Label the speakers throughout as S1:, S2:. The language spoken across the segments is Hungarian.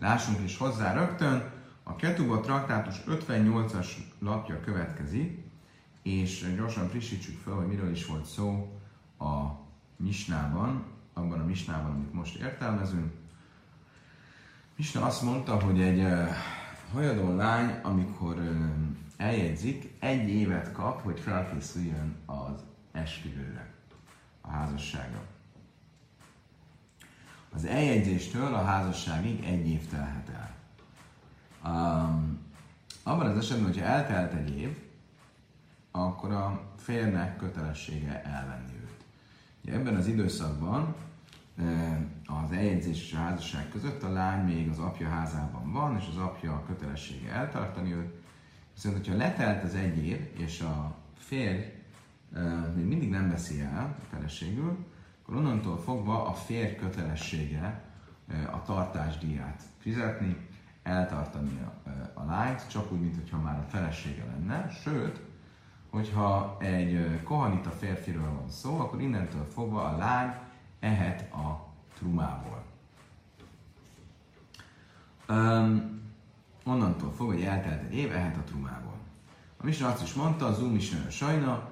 S1: Lássunk is hozzá rögtön. A Ketuba traktátus 58-as lapja következik, és gyorsan frissítsük fel, hogy miről is volt szó a misnában, abban a misnában, amit most értelmezünk. Misna azt mondta, hogy egy hajadon lány, amikor eljegyzik, egy évet kap, hogy felkészüljön az esküvőre, a házasságra. Az eljegyzéstől a házasságig egy év telhet el. Um, abban az esetben, hogyha eltelt egy év, akkor a férnek kötelessége elvenni őt. Ugye ebben az időszakban az eljegyzés és a házasság között a lány még az apja házában van, és az apja kötelessége eltartani őt. Viszont, hogyha letelt az egy év, és a férj még mindig nem veszi el a feleségül, akkor onnantól fogva a férj kötelessége a tartásdíját fizetni, eltartani a, a lányt, csak úgy, mintha már a felesége lenne. Sőt, hogyha egy kohanita férfiről van szó, akkor innentől fogva a lány ehet a trumából. Um, onnantól fogva, hogy eltelt egy év, ehet a trumából. A Misna azt is mondta, az Úr Misna sajna,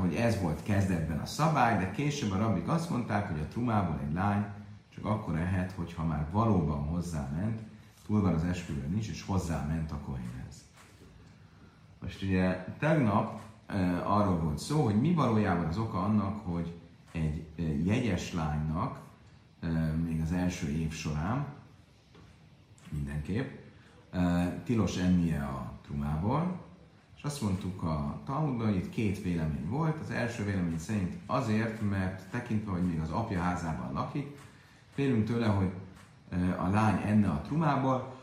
S1: hogy ez volt kezdetben a szabály, de később a rabbik azt mondták, hogy a trumából egy lány csak akkor ehet, hogyha már valóban hozzáment, túl van az esküvőn is, és hozzáment a kohénhez. Most ugye tegnap e, arról volt szó, hogy mi valójában az oka annak, hogy egy e, jegyes lánynak még az első év során mindenképp tilos ennie a trumából, és azt mondtuk a Talmudban, hogy itt két vélemény volt. Az első vélemény szerint azért, mert tekintve, hogy még az apja házában lakik, félünk tőle, hogy a lány enne a trumából,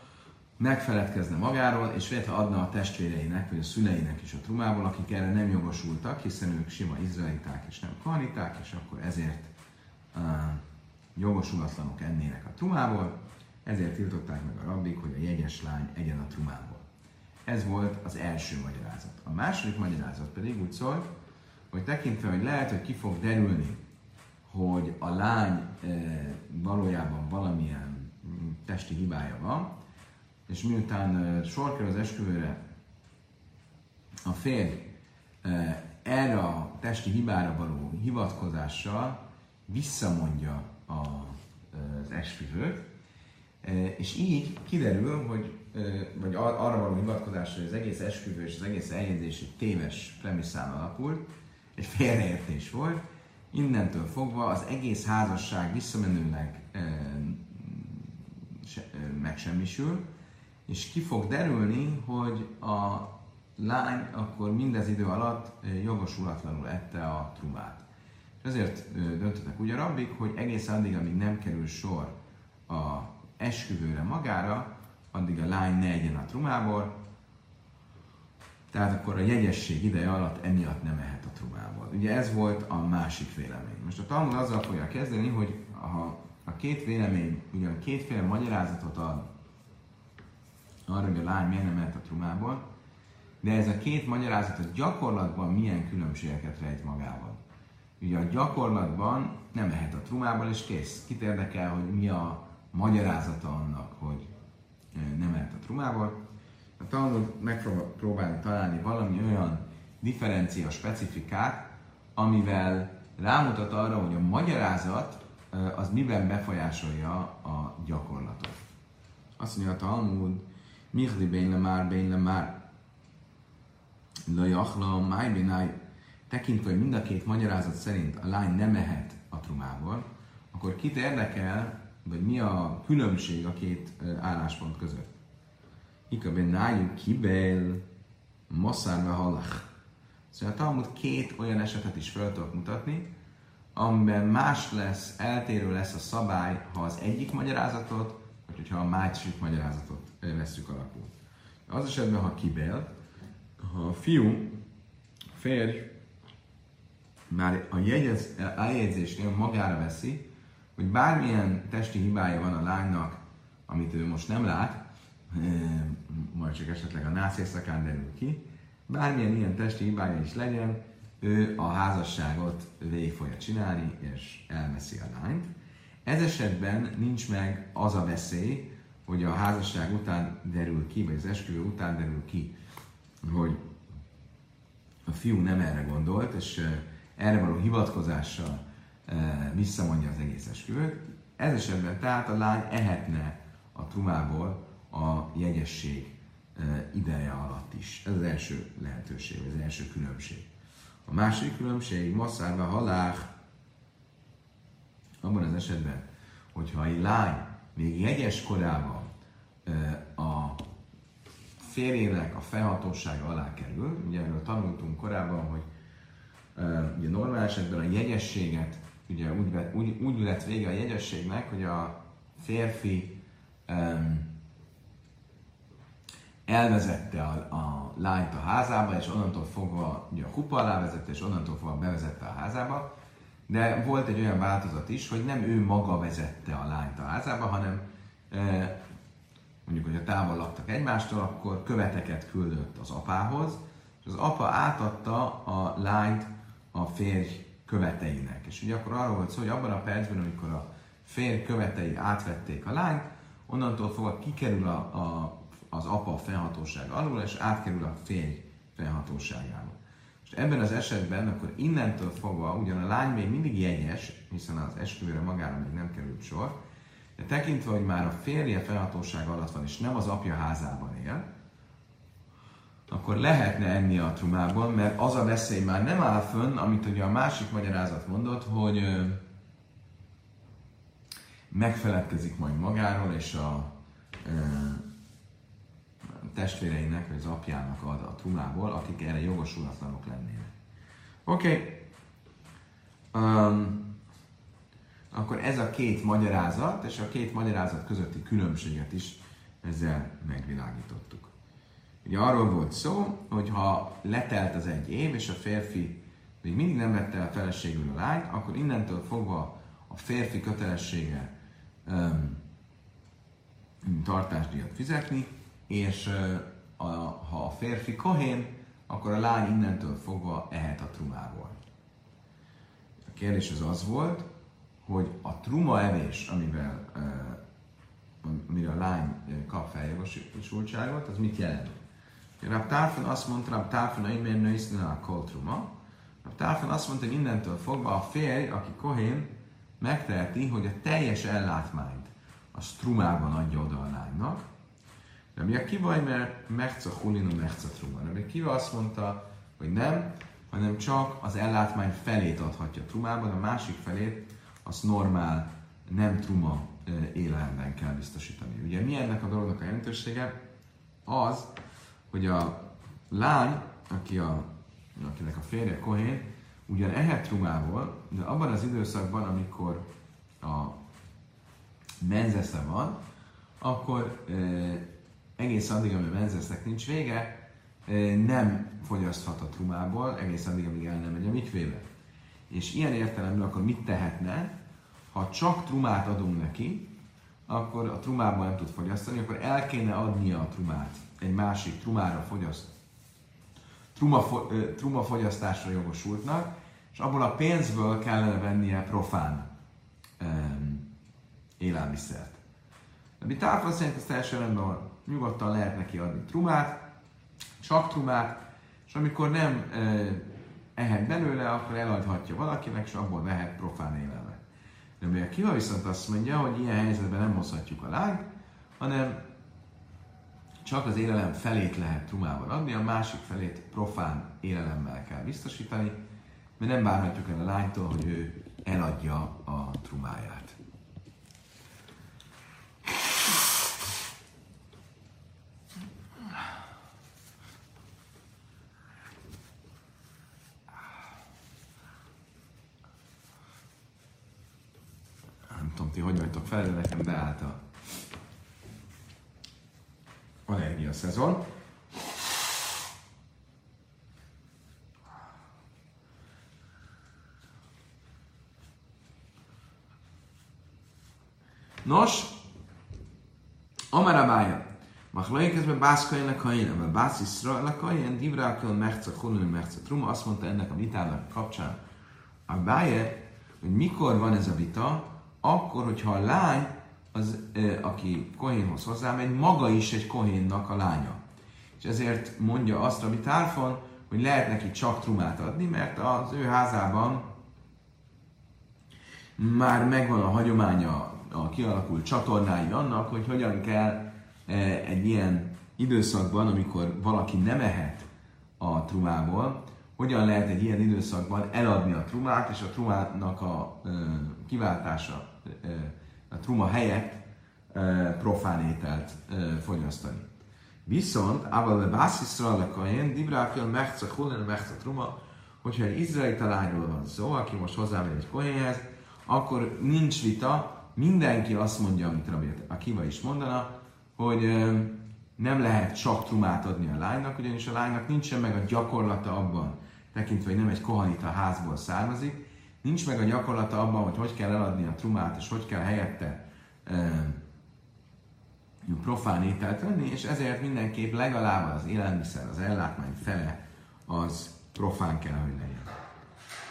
S1: megfeledkezne magáról, és véletlenül adna a testvéreinek, vagy a szüleinek is a trumából, akik erre nem jogosultak, hiszen ők sima izraeliták és nem kohaniták, és akkor ezért uh, jogosulatlanok ennének a trumából, ezért tiltották meg a rabbik, hogy a jegyes lány egyen a trumából. Ez volt az első magyarázat. A második magyarázat pedig úgy szólt, hogy tekintve, hogy lehet, hogy ki fog derülni, hogy a lány e, valójában valamilyen testi hibája van, és miután e, sor kerül az esküvőre, a férj e, erre a testi hibára való hivatkozással visszamondja a, az esküvőt, és így kiderül, hogy vagy arra való hivatkozás, hogy az egész esküvő és az egész eljegyzés egy téves premisszán alapult, egy félreértés volt, innentől fogva az egész házasság visszamenőleg se, megsemmisül, és ki fog derülni, hogy a lány akkor mindez idő alatt jogosulatlanul ette a trumát. És ezért döntöttek úgy a rabbik, hogy egész addig, amíg nem kerül sor a esküvőre magára, addig a lány ne egyen a trumából, tehát akkor a jegyesség ideje alatt emiatt nem ehet a trumából. Ugye ez volt a másik vélemény. Most a Talmud azzal fogja kezdeni, hogy ha a két vélemény ugyan kétféle magyarázatot ad arra, hogy a lány miért nem mehet a trumából, de ez a két magyarázat a gyakorlatban milyen különbségeket rejt magával. Ugye a gyakorlatban nem mehet a trumából, és kész. Kit érdekel, hogy mi a magyarázata annak, hogy nem lehet a trumából. A Talmud megpróbálni találni valami olyan differencia specifikát, amivel rámutat arra, hogy a magyarázat az miben befolyásolja a gyakorlatot. Azt mondja a Talmud, Michli bén le már, le már, Lajachla, máj bénáj, tekintve, hogy mind a két magyarázat szerint a lány nem mehet a trumából, akkor kit érdekel, vagy mi a különbség a két álláspont között. Ika ben nájú kibel, masszárva halach. Szóval a Talmud két olyan esetet is fel tudok mutatni, amiben más lesz, eltérő lesz a szabály, ha az egyik magyarázatot, vagy hogyha a másik magyarázatot veszük alapul. Az esetben, ha kibel, ha a fiú, férj, már a jegyez, eljegyzésnél magára veszi, hogy bármilyen testi hibája van a lánynak, amit ő most nem lát, majd csak esetleg a nász éjszakán derül ki, bármilyen ilyen testi hibája is legyen, ő a házasságot végig fogja csinálni, és elmeszi a lányt. Ez esetben nincs meg az a veszély, hogy a házasság után derül ki, vagy az esküvő után derül ki, hogy a fiú nem erre gondolt, és erre való hivatkozással visszamondja az egész esküvőt. Ez esetben tehát a lány ehetne a trumából a jegyesség ideje alatt is. Ez az első lehetőség, az első különbség. A második különbség, masszárva halál, abban az esetben, hogyha egy lány még jegyes korában a férjének a felhatósága alá kerül, ugye erről tanultunk korábban, hogy ugye normál esetben a jegyességet, ugye úgy, úgy, úgy lett vége a jegyességnek, hogy a férfi um, elvezette a, a lányt a házába, és onnantól fogva ugye a kupa alá vezette, és onnantól fogva bevezette a házába. De volt egy olyan változat is, hogy nem ő maga vezette a lányt a házába, hanem e, mondjuk, hogy a távol laktak egymástól, akkor követeket küldött az apához, és az apa átadta a lányt a férj követeinek. És ugye akkor arról volt szó, hogy abban a percben, amikor a férj követei átvették a lányt, onnantól fogva kikerül a, a az apa felhatóság alól, és átkerül a férj felhatóságába. És ebben az esetben akkor innentől fogva, ugyan a lány még mindig jegyes, hiszen az esküvőre magára még nem került sor, de tekintve, hogy már a férje felhatóság alatt van, és nem az apja házában él, akkor lehetne enni a trumából, mert az a veszély már nem áll fönn, amit ugye a másik magyarázat mondott, hogy megfeledkezik majd magáról, és a, testvéreinek, vagy az apjának ad a trumából, akik erre jogosulatlanok lennének. Oké. Okay. Um, akkor ez a két magyarázat, és a két magyarázat közötti különbséget is ezzel megvilágítottuk. Ugye arról volt szó, hogy ha letelt az egy év, és a férfi még mindig nem vette el feleségül a lányt, akkor innentől fogva a férfi kötelessége um, tartásdíjat fizetni, és a, ha a férfi kohén, akkor a lány innentől fogva ehet a trumából. A kérdés az az volt, hogy a truma evés, amivel, amire a lány kap feljogosultságot, az mit jelent? Rab Tárfen azt mondta, Rab Tárfen a imér nőiszne a kol truma. Rab Tárfen azt mondta, hogy innentől fogva a férj, aki kohén, megteheti, hogy a teljes ellátmányt a strumában adja oda a lánynak, Rabbi Akiva, mert Mechca Hulinu Mechca Truma. Rabbi Akiva azt mondta, hogy nem, hanem csak az ellátmány felét adhatja trumában, a másik felét az normál, nem truma élelemben kell biztosítani. Ugye mi ennek a dolognak a jelentősége? Az, hogy a lány, aki a, akinek a férje Kohén, ugyan ehet trumából, de abban az időszakban, amikor a menzesze van, akkor egész addig, amíg a menzesznek nincs vége, nem fogyaszthat a trumából, egész addig, amíg el nem megy a mikvébe. És ilyen értelemben akkor mit tehetne? Ha csak trumát adunk neki, akkor a trumából nem tud fogyasztani, akkor el kéne adnia a trumát egy másik trumára fogyaszt, truma, truma fogyasztásra jogosultnak, és abból a pénzből kellene vennie profán um, élelmiszert. De mi tárfa szerint ez teljesen rendben van nyugodtan lehet neki adni trumát, csak trumát, és amikor nem e, ehet belőle, akkor eladhatja valakinek, és abból vehet profán élelmet. De a kiva viszont azt mondja, hogy ilyen helyzetben nem hozhatjuk a lányt, hanem csak az élelem felét lehet trumával adni, a másik felét profán élelemmel kell biztosítani, mert nem várhatjuk el a lánytól, hogy ő eladja a trumáját. Ti hogy vagytok fel, de nekem beállt a allergia szezon. Nos, Amara Bája. Machlaik ezben Bászkain a kain, a Bász Iszrael a kain, Divrákön, Merce, Hulun, Merce, Truma. Azt mondta ennek a vitának kapcsán a Báje, hogy mikor van ez a vita, akkor, hogyha a lány az, aki kohénhoz hozzámegy, maga is egy kohénnak a lánya. És ezért mondja azt a Tárfon, hogy lehet neki csak trumát adni, mert az ő házában már megvan a hagyománya, a kialakult csatornái annak, hogy hogyan kell egy ilyen időszakban, amikor valaki nem ehet a trumából, hogyan lehet egy ilyen időszakban eladni a trumát, és a trumának a kiváltása, a truma helyett profán ételt fogyasztani. Viszont, ával a bászisra a kajen, dibrákel mechce hulen mechce truma, hogyha egy izraeli talányról van szó, aki most hozzámegy egy kohénhez, akkor nincs vita, mindenki azt mondja, amit Rabbi Akiva is mondana, hogy nem lehet csak trumát adni a lánynak, ugyanis a lánynak nincsen meg a gyakorlata abban, tekintve, hogy nem egy kohanita házból származik, nincs meg a gyakorlata abban, hogy hogy kell eladni a trumát, és hogy kell helyette profán ételt venni, és ezért mindenképp legalább az élelmiszer, az ellátmány fele az profán kell, hogy legyen.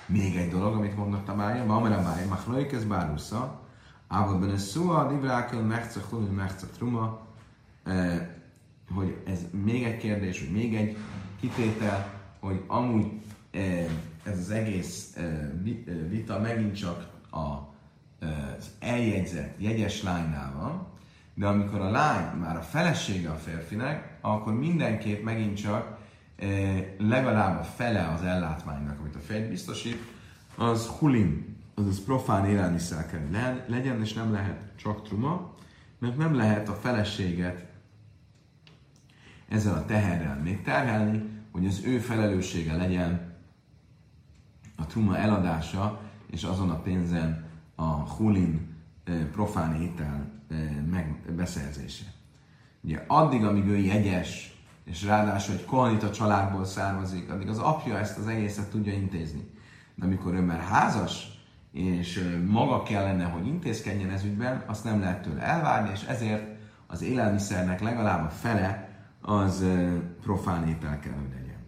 S1: Még egy dolog, amit mondott a Mája, Mamara Mája, Machlőikez Bárusza, Ával benne szua, Divrákel, Merce, Hulun, Merce, Truma, hogy ez még egy kérdés, hogy még egy kitétel, hogy amúgy ez az egész vita megint csak az eljegyzett jegyes lánynál van, de amikor a lány már a felesége a férfinek, akkor mindenképp megint csak legalább a fele az ellátmánynak, amit a férj biztosít, az hulin, azaz profán élelmiszer kell legyen, és nem lehet csak truma, mert nem lehet a feleséget ezzel a teherrel még terhelni, hogy az ő felelőssége legyen a truma eladása, és azon a pénzen a hulin profán étel megbeszerzése. Ugye addig, amíg ő jegyes, és ráadásul egy kohanita családból származik, addig az apja ezt az egészet tudja intézni. De amikor ő már házas, és maga kellene, hogy intézkedjen ez ügyben, azt nem lehet tőle elvárni, és ezért az élelmiszernek legalább a fele az profán étel kell, hogy legyen.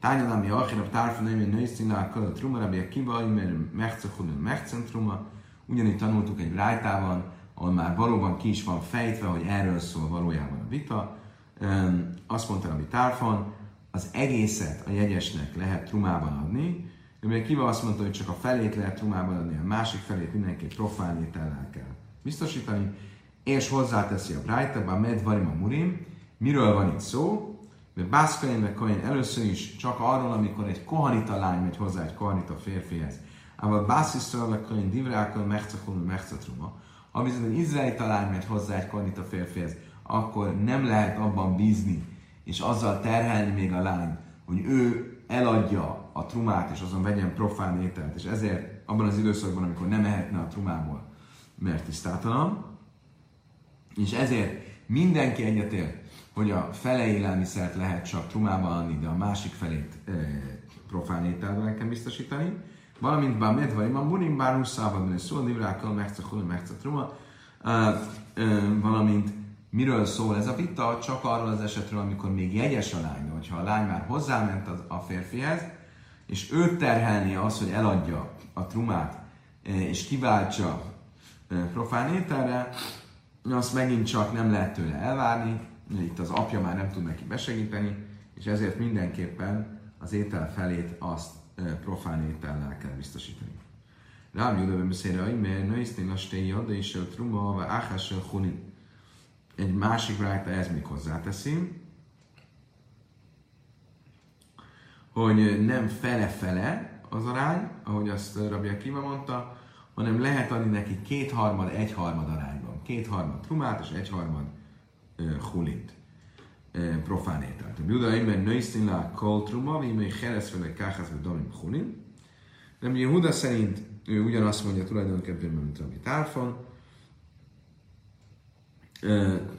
S1: Tányalami Achirab Tárfa nem jön nőszínál, a truma, rabbi a kiba, mert megcehudun megcentruma. Ugyanígy tanultuk egy rájtában, ahol már valóban ki is van fejtve, hogy erről szól valójában a vita. Azt mondta Rabbi Tárfon, az egészet a jegyesnek lehet trumában adni, Rabbi Kiva azt mondta, hogy csak a felét lehet trumában adni, a másik felét mindenki profán étellel kell biztosítani, és hozzáteszi a Brájta, a medvarim a murim, miről van itt szó, mert Bászkain Kain először is csak arról, amikor egy kohanita lány megy hozzá egy kohanita férfihez. Ával Bászisztől meg Kain divrákkal megcakol, megcatruma. Ha viszont egy izraeli lány megy hozzá egy kohanita férfihez, akkor nem lehet abban bízni, és azzal terhelni még a lány, hogy ő eladja a trumát, és azon vegyen profán ételt, és ezért abban az időszakban, amikor nem ehetne a trumából, mert tisztátalan, és ezért mindenki egyetért, hogy a fele élelmiszert lehet csak trumában adni, de a másik felét e, profán ételben kell biztosítani. Valamint bár medvaim, a murim bár huszában benne szó, livrákkal megcakol, megcak truma. Valamint miről szól ez a vita? Csak arról az esetről, amikor még jegyes a lány, hogyha a lány már hozzáment az, a férfihez, és őt terhelni az, hogy eladja a trumát, és kiváltsa profán ételre, azt megint csak nem lehet tőle elvárni, itt az apja már nem tud neki besegíteni, és ezért mindenképpen az étel felét azt profán étellel kell biztosítani. Rám Judeve beszélre, mert nőisztén a stéja, de is a truma, vagy hunin. Egy másik rájta ez még hozzáteszi, hogy nem fele-fele az arány, ahogy azt Rabbi Akiva mondta, hanem lehet adni neki kétharmad, egyharmad arányban. Kétharmad trumát és egyharmad hulint, profán ételt. A Buda imben nőszín le kol truma, mi még heresz vele káhász vagy damim hulin. De Jehuda szerint ő ugyanazt mondja tulajdonképpen, mint Rabbi Tárfon,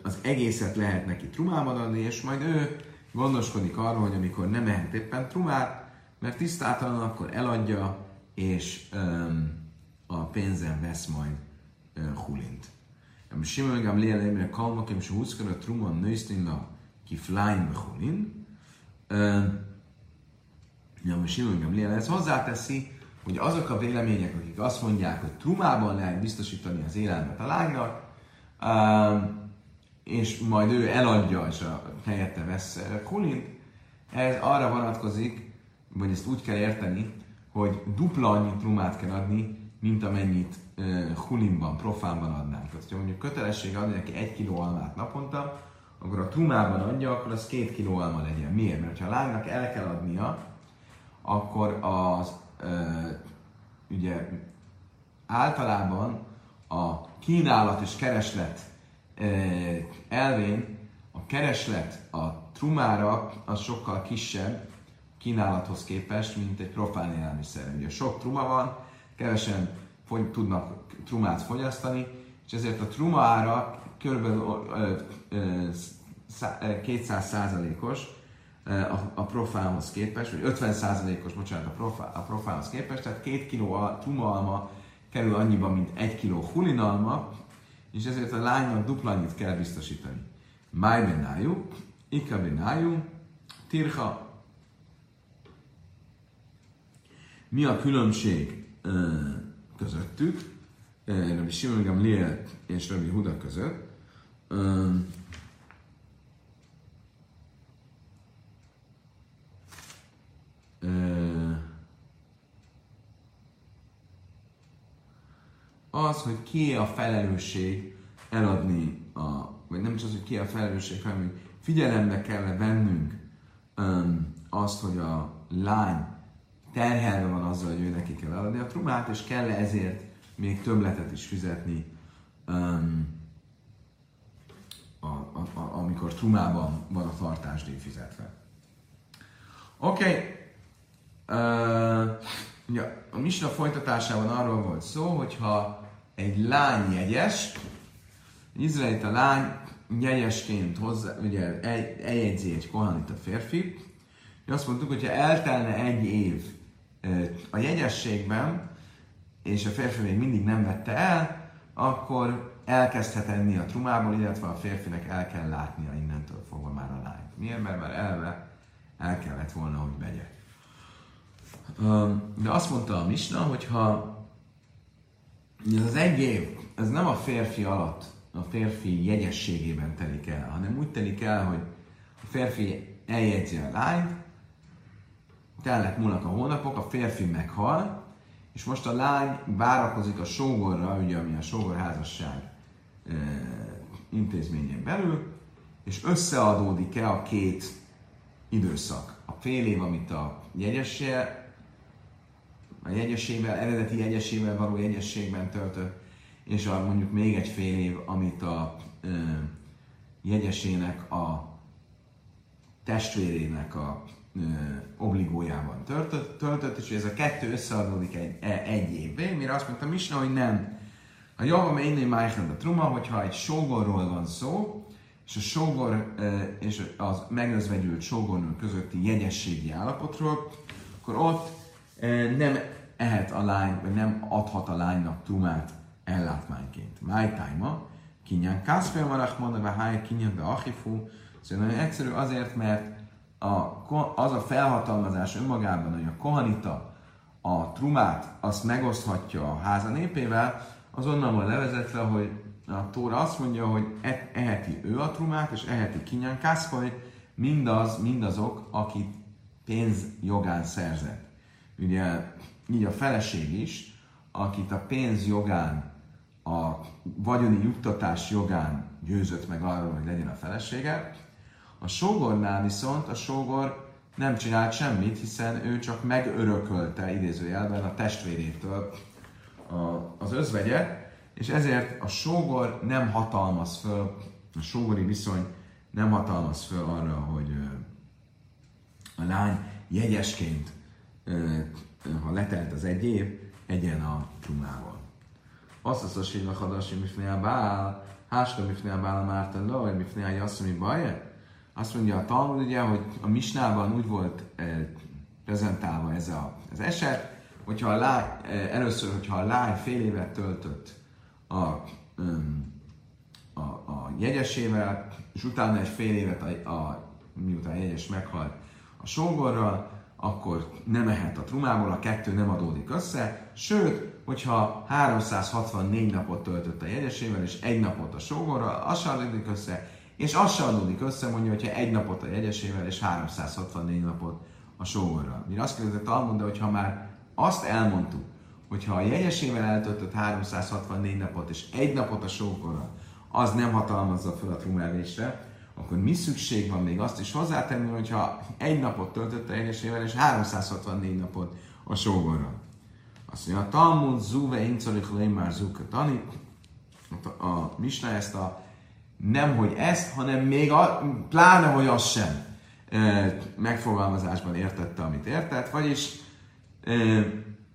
S1: az egészet lehet neki trumában adni, és majd ő gondoskodik arról, hogy amikor nem ehet éppen trumát, mert tisztátalan, akkor eladja, és um, a pénzen vesz majd uh, hulint. Am Shimon Gamliel Emre Kalmakim Shehuzkar a Truma Nősztinna Kifláin Bechulin. Am Shimon Gamliel ez hozzáteszi, hogy azok a vélemények, akik azt mondják, hogy trumában lehet biztosítani az élelmet a lánynak, és majd ő eladja, és a helyette vesz kulint, ez arra vonatkozik, vagy ezt úgy kell érteni, hogy dupla annyi trumát kell adni, mint amennyit hulimban, profánban adnánk. Tehát, ha mondjuk kötelesség adni neki egy kiló almát naponta, akkor a trumában adja, akkor az két kiló alma legyen. Miért? Mert ha a lánynak el kell adnia, akkor az uh, ugye általában a kínálat és kereslet uh, elvén a kereslet a trumára az sokkal kisebb kínálathoz képest, mint egy profán élelmiszer. Ugye sok truma van, kevesen fogy, tudnak trumát fogyasztani, és ezért a truma ára kb. 200 százalékos a, a profánhoz képest, vagy 50 százalékos, bocsánat, a, profá, a profánhoz képest, tehát két kiló a, truma alma kerül annyiba, mint egy kiló hulinalma, és ezért a lánynak dupla annyit kell biztosítani. Máj benájú, ika benájú, tirha. Mi a különbség közöttük, Rabbi Simon Gamliel és Rabbi Huda között. Az, hogy ki a felelősség eladni a, vagy nem csak az, hogy ki a felelősség, hanem hogy figyelembe kell vennünk azt, hogy a lány terhelve van azzal, hogy ő neki kell eladni a trumát, és kell -e ezért még többletet is fizetni, um, a, a, a, amikor trumában van a tartásdíj fizetve. Oké, okay. uh, ja, a misna folytatásában arról volt szó, hogyha egy lány jegyes, egy izraelita lány jegyesként hozzá, ugye eljegyzi egy kohanita férfi, azt mondtuk, hogyha eltelne egy év a jegyességben, és a férfi még mindig nem vette el, akkor elkezdhet enni a trumából, illetve a férfinek el kell látnia innentől fogva már a lányt. Miért? Mert már elve el kellett volna, hogy vegye. De azt mondta a Misna, hogyha ez az egy év, ez nem a férfi alatt, a férfi jegyességében telik el, hanem úgy telik el, hogy a férfi eljegyzi a lányt, telnek múlnak a hónapok, a férfi meghal, és most a lány várakozik a sógorra, ugye, ami a sógorházasság e, intézményén belül, és összeadódik-e a két időszak. A fél év, amit a jegyessége, a jegyesével, eredeti jegyesével való jegyességben töltött, és a, mondjuk még egy fél év, amit a e, jegyesének a testvérének a obligójában töltött, töltött, és ez a kettő összeadódik egy, e, egy évvé, mire azt mondta Misna, hogy nem. A java menni májkran a truma, hogyha egy sógorról van szó, és a sógor és az megözvegyült sógornő közötti jegyességi állapotról, akkor ott nem ehet a lány, vagy nem adhat a lánynak trumát ellátmányként. Májtájma, kinyan kászfél marach mondva, háj kinyan be achifú, szóval nagyon egyszerű azért, mert a, az a felhatalmazás önmagában, hogy a kohanita a trumát azt megoszthatja a háza népével, az onnan van levezetve, hogy a Tóra azt mondja, hogy e, eheti ő a trumát, és eheti kinyan kászpoly, mindaz, mindazok, akit pénz jogán szerzett. Ugye így a feleség is, akit a pénz jogán, a vagyoni juttatás jogán győzött meg arról, hogy legyen a felesége, a sógornál viszont a sógor nem csinált semmit, hiszen ő csak megörökölte idézőjelben a testvérétől az özvegyet, és ezért a sógor nem hatalmaz föl, a sógori viszony nem hatalmaz föl arra, hogy a lány jegyesként, ha letelt az egy év, egyen a trumával. Azt az a sírva hadasi mifné a bál, háska mifné a bál márta laj, mifné a jasszumi baj, azt mondja a Talmud, ugye, hogy a Misnában úgy volt e, prezentálva ez a, az eset, hogyha a lány, e, először, hogyha a lány fél évet töltött a, a, a jegyesével, és utána egy fél évet, a, a, miután a jegyes meghalt a sógorral, akkor nem ehet a trumából, a kettő nem adódik össze, sőt, hogyha 364 napot töltött a jegyesével, és egy napot a sógorral, az sem adódik össze, és az sem adódik össze, mondja, hogyha egy napot a jegyesével, és 364 napot a sógorral. Mire azt kérdezett Talmud, de hogyha már azt elmondtuk, hogyha a jegyesével eltöltött 364 napot, és egy napot a sógorral, az nem hatalmazza fel a trumelvésre, akkor mi szükség van még azt is hozzátenni, hogyha egy napot töltött a jegyesével, és 364 napot a sógorral. Azt mondja, a Talmud zuve incolik már zuka tani, a Misna ezt a nem, hogy ezt, hanem még a, pláne, hogy az sem e, megfogalmazásban értette, amit értett, vagyis e,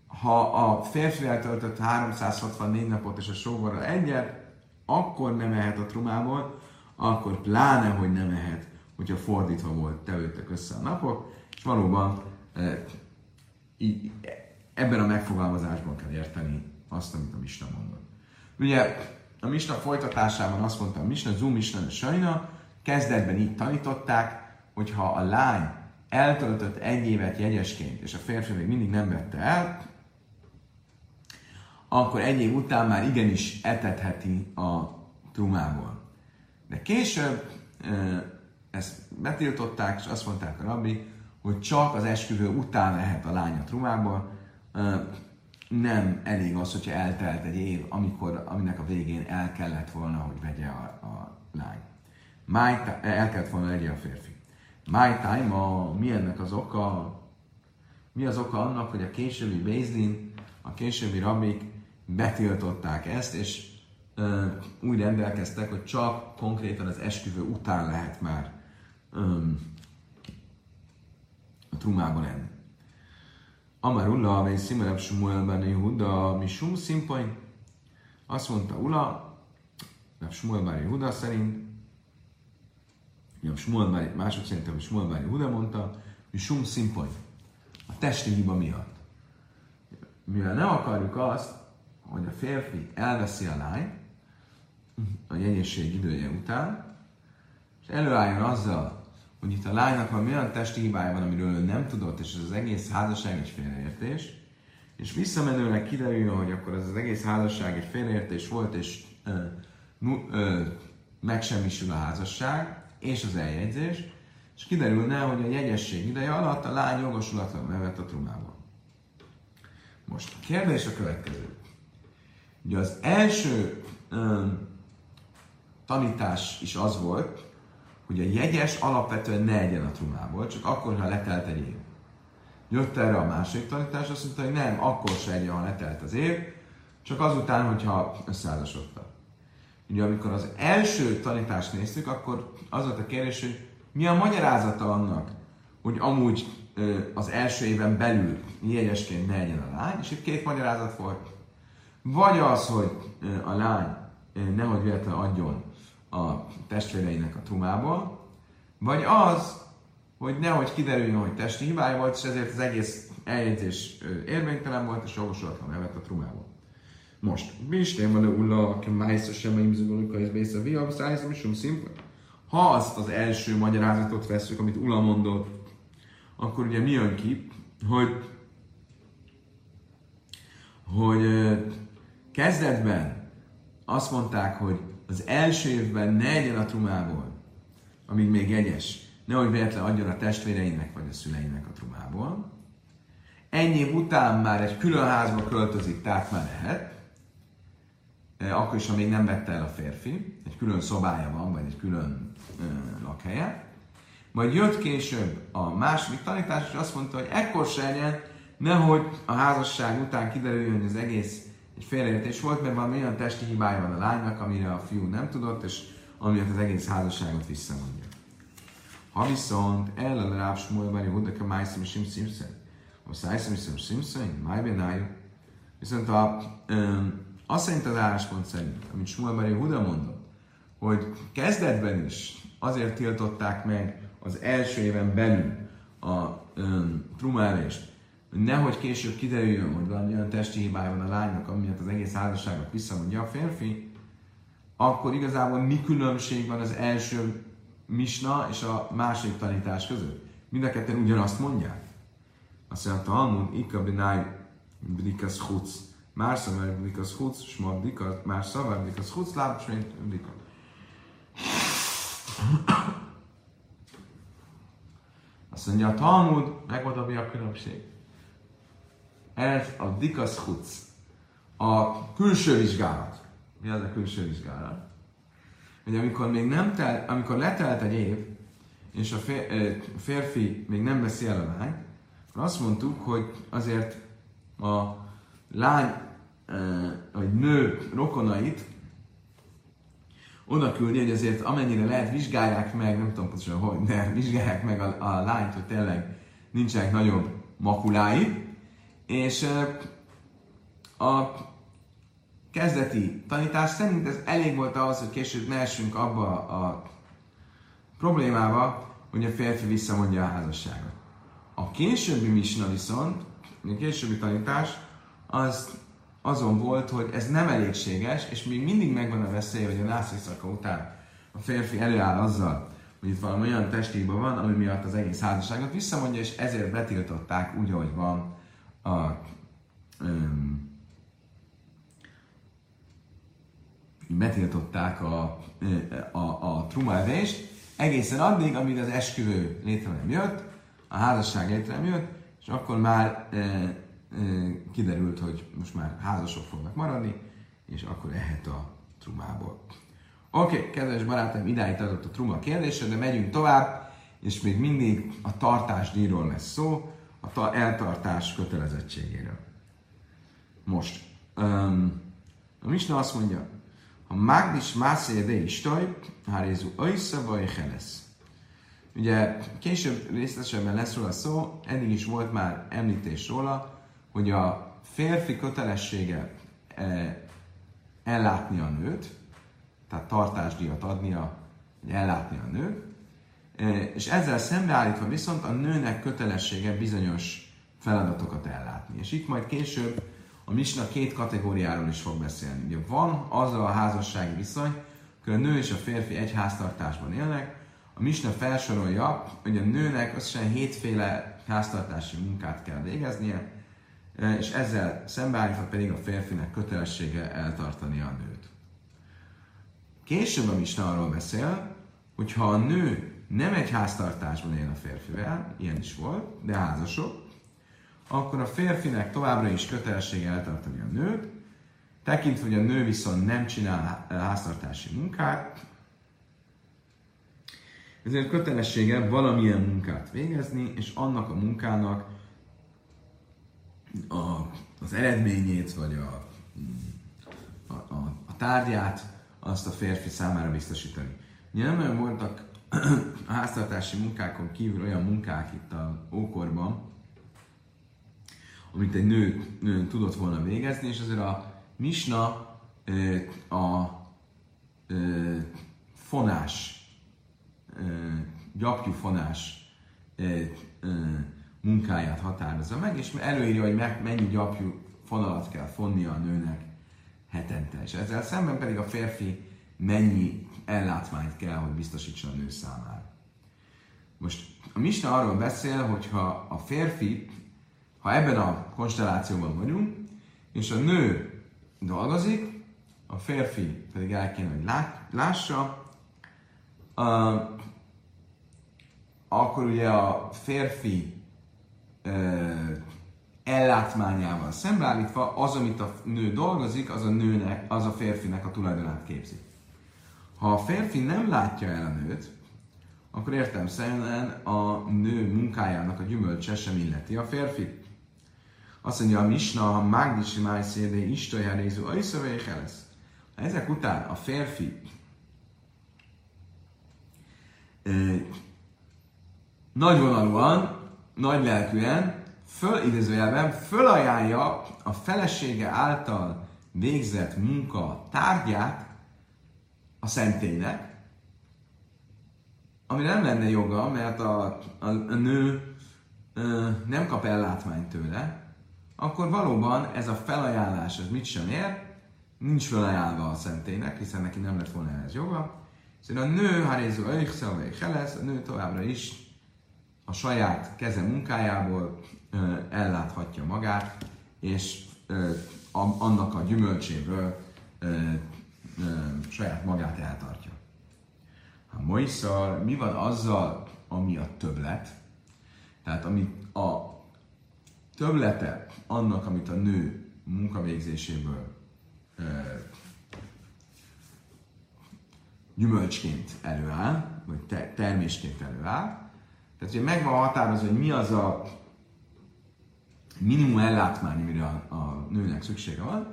S1: ha a férfi eltöltött 364 napot és a sógorral egyet, akkor nem ehet a trumából, akkor pláne, hogy nem ehet, hogyha fordítva volt, tevődtek össze a napok, és valóban e, így, ebben a megfogalmazásban kell érteni azt, amit a Misna mondott. Ugye a Misna folytatásában azt mondta a Misna, Zum Misna Sajna, kezdetben így tanították, hogy ha a lány eltöltött egy évet jegyesként, és a férfi még mindig nem vette el, akkor egy év után már igenis etetheti a trumából. De később ezt betiltották, és azt mondták a rabbi, hogy csak az esküvő után lehet a lány a trumából, nem elég az, hogyha eltelt egy év, amikor, aminek a végén el kellett volna, hogy vegye a, a lány. My, el kellett volna legyen a férfi. My time, a, mi ennek az oka? Mi az oka annak, hogy a későbbi Bézdin, a későbbi rabik betiltották ezt, és ö, úgy rendelkeztek, hogy csak konkrétan az esküvő után lehet már ö, a trumában enni. Amar Ulla, vagy Szimerebb Sumuel ben Yehuda, mi sum szimpoin. Azt mondta Ula, Rab Sumuel ben Yehuda szerint, Ja, Smuel ben, mások szerintem, Smuel ben Yehuda mondta, mi sum szimpoin. A testi hiba miatt. Mivel nem akarjuk azt, hogy a férfi elveszi a lányt a jegyesség idője után, és előálljon azzal, hogy itt a lánynak van olyan testi hibája van, amiről ő nem tudott, és ez az egész házasság egy félreértés, és visszamenőleg kiderül, hogy akkor ez az egész házasság egy félreértés volt, és ö, ö, megsemmisül a házasság, és az eljegyzés, és kiderülne, hogy a jegyesség ideje alatt a lány jogosulatlan mevet a trumából. Most a kérdés a következő. Ugye az első ö, tanítás is az volt, hogy a jegyes alapvetően ne egyen a trumából, csak akkor, ha letelt egy év. Jött erre a második tanítás, azt mondta, hogy nem, akkor se egyen, ha letelt az év, csak azután, hogyha összeházasodtak. Ugye amikor az első tanítást néztük, akkor az volt a kérdés, hogy mi a magyarázata annak, hogy amúgy az első éven belül jegyesként ne egyen a lány, és itt két magyarázat volt. Vagy az, hogy a lány nehogy véletlenül adjon a testvéreinek a trumából, vagy az, hogy nehogy kiderüljön, hogy testi hibája volt, és ezért az egész eljegyzés érvénytelen volt, és jogosulatlan nevet a trumából. Most, mi is van ulla, aki májsza sem a imzugolóka, ez bész a viav, szájszom, sem szimpla. Ha azt az első magyarázatot veszük, amit Ula mondott, akkor ugye mi jön ki, hogy, hogy kezdetben azt mondták, hogy az első évben ne egyen a trumából, amíg még jegyes, nehogy véletlen adjon a testvéreinek vagy a szüleinek a trumából. Ennyi év után már egy külön házba költözik, tehát már lehet, e, akkor is, ha még nem vette el a férfi, egy külön szobája van, vagy egy külön ö, lakhelye. Majd jött később a második tanítás, és azt mondta, hogy ekkor se legyen, nehogy a házasság után kiderüljön, hogy az egész egy félreértés volt, mert valami olyan testi hibája van a lánynak, amire a fiú nem tudott, és amiatt az egész házasságot visszamondja. Ha viszont el a Ráv Smuel Bari Hudaka Májszem Sim Simpson, a Szájszem Sim Simpson, Máj Benájú, viszont a, azt szerint az álláspont szerint, amit Smuel Bari Huda mondott, hogy kezdetben is azért tiltották meg az első éven belül a um, trumálést, nehogy később kiderüljön, hogy valami olyan testi hibája van a lánynak, amiatt az egész házasságot visszamondja a férfi, akkor igazából mi különbség van az első misna és a második tanítás között? Mind a ketten ugyanazt mondják. Azt mondja, Talmud, Ika Benai Blikas Chutz. Már szavar Blikas Chutz, Sma Blikas, már szavar Blikas Chutz, lábos, mint Blikas. Azt mondja, a Talmud, megmondom, mi a különbség. Ez a Dikas Chutz. A külső vizsgálat. Mi az a külső vizsgálat? Hogy amikor még nem tel, amikor letelt egy év, és a férfi még nem veszi el a lányt, azt mondtuk, hogy azért a lány, vagy nő rokonait oda küldi, hogy azért amennyire lehet vizsgálják meg, nem tudom pontosan hogy, de vizsgálják meg a, a lányt, hogy tényleg nincsenek nagyobb makulái, és a kezdeti tanítás szerint ez elég volt ahhoz, hogy később ne essünk abba a problémába, hogy a férfi visszamondja a házasságot. A későbbi misna viszont, a későbbi tanítás, az azon volt, hogy ez nem elégséges, és még mindig megvan a veszély, hogy a nászészaka után a férfi előáll azzal, hogy itt valami olyan testében van, ami miatt az egész házasságot visszamondja, és ezért betiltották úgy, ahogy van a um, betiltották a, a, a trumaevést, egészen addig, amíg az esküvő létre nem jött, a házasság létre nem jött, és akkor már e, e, kiderült, hogy most már házasok fognak maradni, és akkor ehet a trumából. Oké, okay, kedves barátaim, idáig tartott a truma kérdése, de megyünk tovább, és még mindig a tartásdíjról lesz szó, a ta- eltartás kötelezettségéről. Most, um, a Misna azt mondja, ha Magdis Mászé de Istaj, Hárézu Öjsze vagy Helesz. Ugye később részletesebben lesz róla szó, eddig is volt már említés róla, hogy a férfi kötelessége e, ellátni a nőt, tehát tartásdíjat adnia, hogy ellátni a nőt, és ezzel szembeállítva viszont a nőnek kötelessége bizonyos feladatokat ellátni. És itt majd később a Misna két kategóriáról is fog beszélni. Ugye van az a házassági viszony, hogy a nő és a férfi egy háztartásban élnek, a Misna felsorolja, hogy a nőnek összesen hétféle háztartási munkát kell végeznie, és ezzel szembeállítva pedig a férfinek kötelessége eltartani a nőt. Később a Misna arról beszél, hogy ha a nő nem egy háztartásban él a férfivel, ilyen is volt, de házasok, akkor a férfinek továbbra is kötelessége eltartani a nőt, tekintve, hogy a nő viszont nem csinál háztartási munkát, ezért kötelessége valamilyen munkát végezni, és annak a munkának a, az eredményét, vagy a, a, a, a tárgyát, azt a férfi számára biztosítani. Ugye nem nagyon voltak a háztartási munkákon kívül olyan munkák itt a ókorban, amit egy nő, nő tudott volna végezni, és azért a misna a fonás, gyapjú fonás munkáját határozza meg, és előírja, hogy mennyi gyapjú fonalat kell fonnia a nőnek hetente. És ezzel szemben pedig a férfi mennyi ellátmányt kell, hogy biztosítson a nő számára. Most a Misna arról beszél, hogy ha a férfi ha ebben a konstellációban vagyunk, és a nő dolgozik, a férfi pedig el kéne, hogy lássa, uh, akkor ugye a férfi uh, ellátmányával szembeállítva az, amit a nő dolgozik, az a nőnek, az a férfinek a tulajdonát képzi. Ha a férfi nem látja el a nőt, akkor értem szerint a nő munkájának a gyümölcse sem illeti a férfit. Azt mondja a Misna, ha Mágdisi Májszédé Istaja Rézu Ajszavé Helesz. Ezek után a férfi nagyvonalúan, nagy lelkűen, föl, idézőjelben, fölajánlja a felesége által végzett munka tárgyát a szentélynek, amire nem lenne joga, mert a, a, a nő ö, nem kap ellátmányt tőle, akkor valóban ez a felajánlás, ez mit sem ér, nincs felajánlva a szentélynek, hiszen neki nem lett volna ez joga. Szóval a nő, Eichszel, vagy Helesz, a nő továbbra is a saját keze munkájából elláthatja magát, és annak a gyümölcséből saját magát eltartja. Ha Moiszar, mi van azzal, ami a többlet? Tehát ami a többlete annak, amit a nő munkavégzéséből gyümölcsként előáll, vagy te- termésként előáll. Tehát ugye megvan határozva, hogy mi az a minimum ellátmány, amire a, a nőnek szüksége van,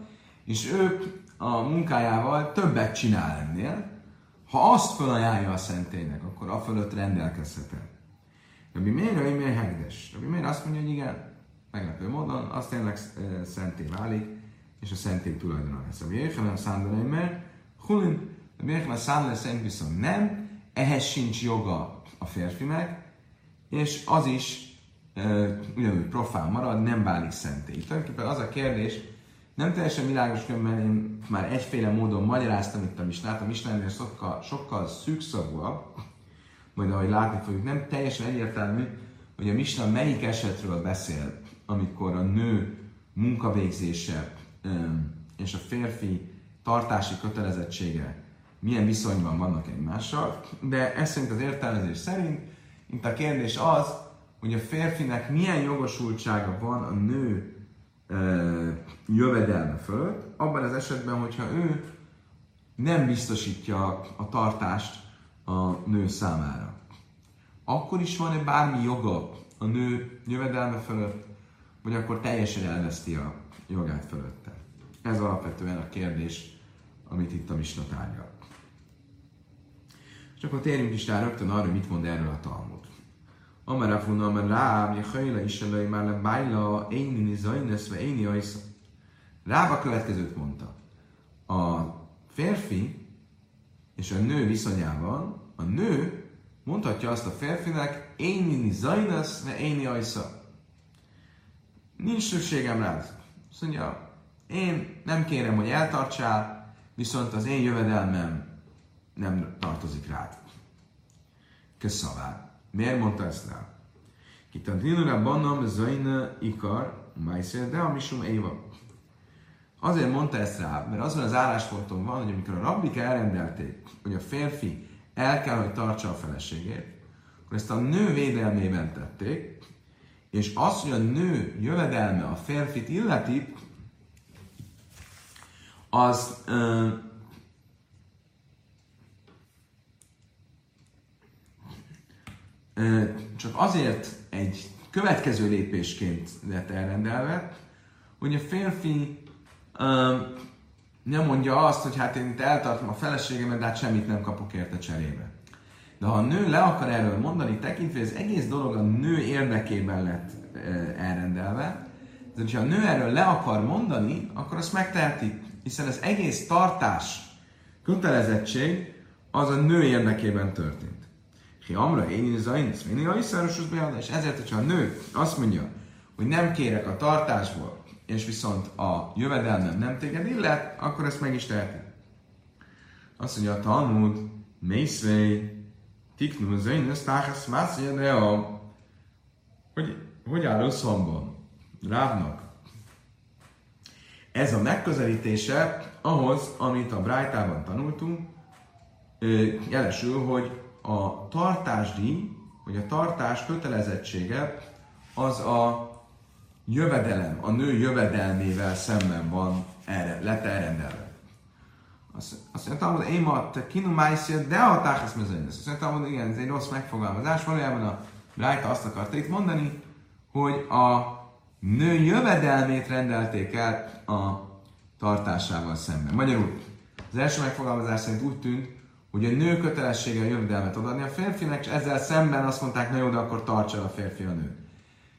S1: és ő a munkájával többet csinál ennél, ha azt felajánlja a szentélynek, akkor a fölött rendelkezhet el. Rabbi miért, hogy miért hegdes? Rabbi miért azt mondja, hogy igen, meglepő módon, az tényleg szenté válik, és a szentély tulajdona lesz. A Jéhelen Szándalai, mert Hulin, a Jéhelen Szándalai szerint viszont nem, ehhez sincs joga a férfinek, és az is ugyanúgy profán marad, nem válik szenté. Tulajdonképpen az a kérdés, nem teljesen világos, mert én már egyféle módon magyaráztam itt a misnát, a misnánél sokkal, sokkal szűkszavúabb, majd ahogy látni fogjuk, nem teljesen egyértelmű, hogy a misna melyik esetről beszél, amikor a nő munkavégzése és a férfi tartási kötelezettsége milyen viszonyban vannak egymással, de ez szerint az értelmezés szerint, itt a kérdés az, hogy a férfinek milyen jogosultsága van a nő jövedelme fölött, abban az esetben, hogyha ő nem biztosítja a tartást a nő számára. Akkor is van-e bármi joga a nő jövedelme fölött, vagy akkor teljesen elveszti a jogát fölötte? Ez alapvetően a kérdés, amit itt a Misna tárgyal. És akkor térjünk is rá rögtön arra, mit mond erről a Talmud. Amar Afuna, Amar Ráb, Jachajla, Iselai, már le Bájla, Éni, Nizajnesz, ve Éni, Ajsza. Ráb a következőt mondta. A férfi és a nő viszonyában a nő mondhatja azt a férfinek, Éni, Zajnesz, ve Éni, Ajsza. Nincs szükségem rád. Azt mondja, én nem kérem, hogy eltartsál, viszont az én jövedelmem nem tartozik rád. Köszönöm. Miért mondta ezt rá? Kitantínura bannam zaina ikar, majszer, de a misum éva. Azért mondta ezt rá, mert azon az állásponton van, hogy amikor a rabbik elrendelték, hogy a férfi el kell, hogy tartsa a feleségét, akkor ezt a nő védelmében tették, és az, hogy a nő jövedelme a férfit illeti, az ö, ö, csak azért egy következő lépésként lett elrendelve, hogy a férfi nem mondja azt, hogy hát én itt eltartom a feleségemet, de hát semmit nem kapok érte cserébe. De ha a nő le akar erről mondani, tekintve, hogy az egész dolog a nő érdekében lett elrendelve, de hogyha a nő erről le akar mondani, akkor azt megteheti, hiszen az egész tartás, kötelezettség az a nő érdekében történt. Hi amra én zainsz, mindig a és ezért, hogyha a nő azt mondja, hogy nem kérek a tartásból, és viszont a jövedelmem nem téged illet, akkor ezt meg is teheti. Azt mondja a Talmud, Mészvei, Tiknu Zainus, Táhasz, Mászja, hogy, hogy áll összhangban? Rávnak. Ez a megközelítése ahhoz, amit a Brájtában tanultunk, jelesül, hogy a tartásdíj, vagy a tartás kötelezettsége az a jövedelem, a nő jövedelmével szemben van erre, lett elrendelve. Azt, azt mondtam, hogy én ma te kinumájszia, de a táhász mezőnyesz. Azt mondtam, hogy igen, ez egy rossz megfogalmazás. Valójában a Rájta azt akarta itt mondani, hogy a nő jövedelmét rendelték el a tartásával szemben. Magyarul, az első megfogalmazás szerint úgy tűnt, hogy a nő kötelessége a jövedelmet adni a férfinek, és ezzel szemben azt mondták, na jó, de akkor tartsa a férfi a nőt.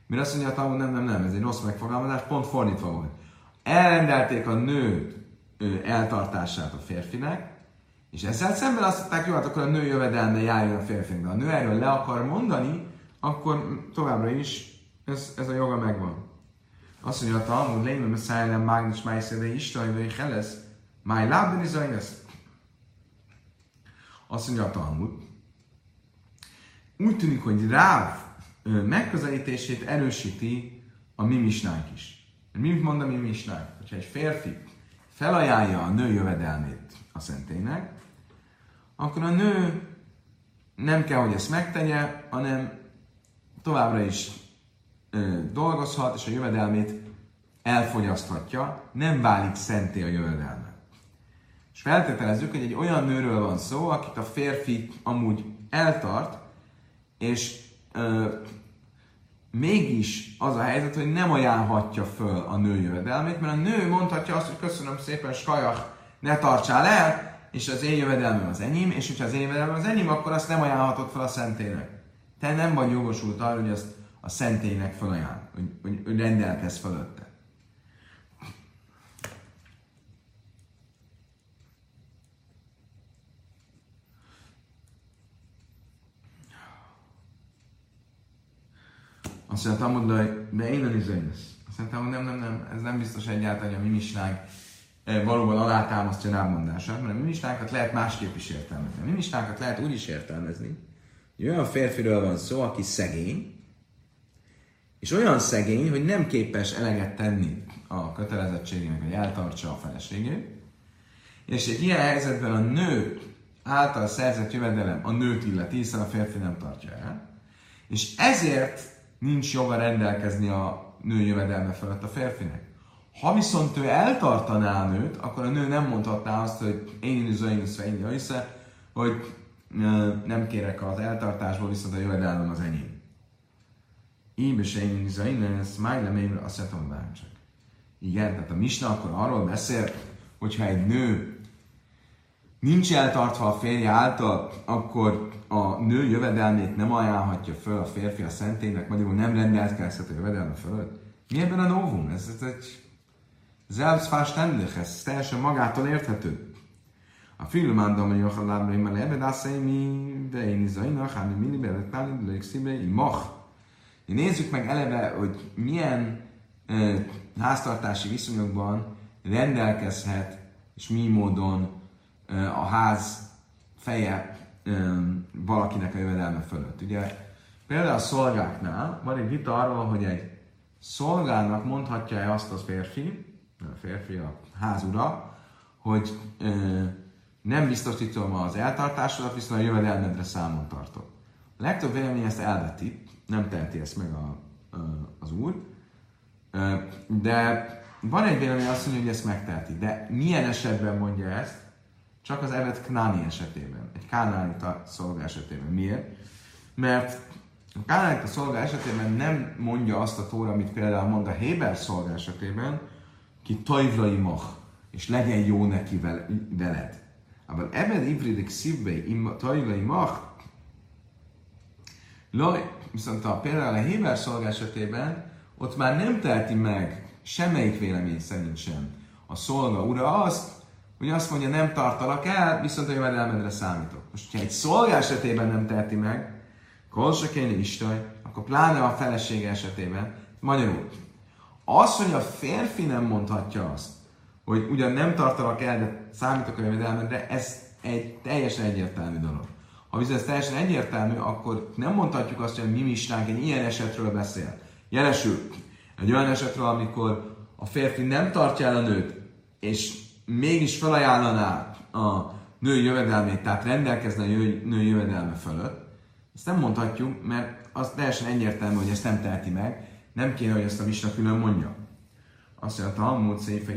S1: Mire azt mondja a Talmud, nem, nem, nem, ez egy rossz megfogalmazás, pont fordítva volt. Elrendelték a nőt eltartását a férfinek, és ezzel szemben azt mondták, jó, hát akkor a nő jövedelme járjon a férfinek. De a nő erről le akar mondani, akkor továbbra is ez, ez a joga megvan. Azt mondja a Talmud, lémem a szájlem mágnis májszere Isten, vagy helesz, máj lábben is. Azt mondja a Talmud, úgy tűnik, hogy Ráv megközelítését erősíti a mi misnánk is. Mit mond a mi misnánk? Hogyha egy férfi felajánlja a nő jövedelmét a szentélynek, akkor a nő nem kell, hogy ezt megtegye, hanem továbbra is dolgozhat, és a jövedelmét elfogyaszthatja, nem válik szenté a jövedelme. És feltételezzük, hogy egy olyan nőről van szó, akit a férfi amúgy eltart, és ö, mégis az a helyzet, hogy nem ajánlhatja föl a nő jövedelmét, mert a nő mondhatja azt, hogy köszönöm szépen, skajak, ne tartsál el, és az én jövedelmem az enyém, és hogyha az én jövedelmem az enyém, akkor azt nem ajánlhatod fel a szentének. Te nem vagy jogosult arra, hogy azt a szentének felajánl, hogy, hogy, hogy fölötte. Azt mondja, Talmud, hogy de én izraénesz. Azt mondtam, hogy nem, nem, nem, ez nem biztos egyáltalán, hogy a mi misnánk e, valóban alátámasztja rámondását, mert a mi misnánkat lehet másképp is értelmezni. A mi misnánkat lehet úgy is értelmezni, hogy olyan férfiről van szó, aki szegény, és olyan szegény, hogy nem képes eleget tenni a kötelezettségének, hogy eltartsa a feleségét, és egy ilyen helyzetben a nő által szerzett jövedelem a nőt illeti, hiszen a férfi nem tartja el, és ezért nincs joga rendelkezni a nő jövedelme felett a férfinek. Ha viszont ő eltartaná a nőt, akkor a nő nem mondhatná azt, hogy én is én is én össze, hogy nem kérek az eltartásból, viszont a jövedelmem az enyém. Így is én is én ez májlemémre azt mondtam, hogy csak. Igen, tehát a Misna akkor arról beszél, hogyha egy nő nincs eltartva a férje által, akkor a nő jövedelmét nem ajánlhatja föl a férfi a szentélynek, magyarul nem rendelkezhet a jövedelme fölött. Mi ebben a novum? Ez, ez egy selbstverständlich, ez teljesen magától érthető. A filmán hogy a lábra mert ebben azt mi, de én is zajnak, hát mi mindig belettáni, de légszibe, mach. Nézzük meg eleve, hogy milyen uh, háztartási viszonyokban rendelkezhet, és mi módon uh, a ház feje valakinek a jövedelme fölött. Ugye például a szolgáknál van egy vita arról, hogy egy szolgának mondhatja-e azt az férfi, a férfi a házura, hogy ö, nem biztosítom az eltartásodat, viszont a jövedelmedre számon tartok. A legtöbb vélemény ezt elveti, nem teheti ezt meg a, a, az úr, de van egy vélemény azt mondja, hogy ezt megteheti. De milyen esetben mondja ezt? Csak az Evet Knáni esetében, egy Kánánita szolga esetében. Miért? Mert a Kánánita szolga esetében nem mondja azt a tóra, amit például mond a Héber szolga esetében, ki tajvlai mach, és legyen jó neki veled. Aber ebben ivridik szívbe, tajvlai mach, Laj, viszont a, például a Héber szolga esetében ott már nem teheti meg semmelyik vélemény szerint sem a szolga ura azt, hogy azt mondja, nem tartalak el, viszont a jövedelmedre számítok. Most, ha egy szolgál esetében nem teheti meg, kolsakéni istaj, akkor pláne a felesége esetében, magyarul, az, hogy a férfi nem mondhatja azt, hogy ugyan nem tartalak el, de számítok a jövedelmedre, ez egy teljesen egyértelmű dolog. Ha viszont ez teljesen egyértelmű, akkor nem mondhatjuk azt, hogy a mi misnánk egy ilyen esetről beszél. Jelesül, egy olyan esetről, amikor a férfi nem tartja el a nőt, és mégis felajánlaná a nő jövedelmét, tehát rendelkezne a nő jövedelme fölött, ezt nem mondhatjuk, mert az teljesen egyértelmű, hogy ezt nem teheti meg, nem kéne, hogy ezt a Misna külön mondja. Azt mondja, a Talmud széfe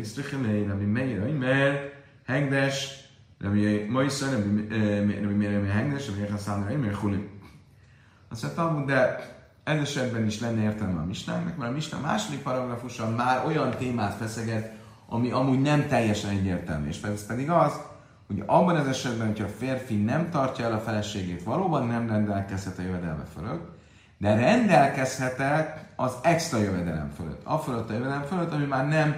S1: ami meire, mert hengdes, Rabbi Moisza, Rabbi Mérem Hengdes, Rabbi Haszánra, Rabbi Hulim. Azt mondja, Talmud, de ez esetben is lenne értelme a misnának, mert a misna második paragrafusa már olyan témát feszeget, ami amúgy nem teljesen egyértelmű. És ez pedig az, hogy abban az esetben, hogyha a férfi nem tartja el a feleségét, valóban nem rendelkezhet a jövedelme fölött, de rendelkezhet az extra jövedelem fölött. A fölött a jövedelem fölött, ami már nem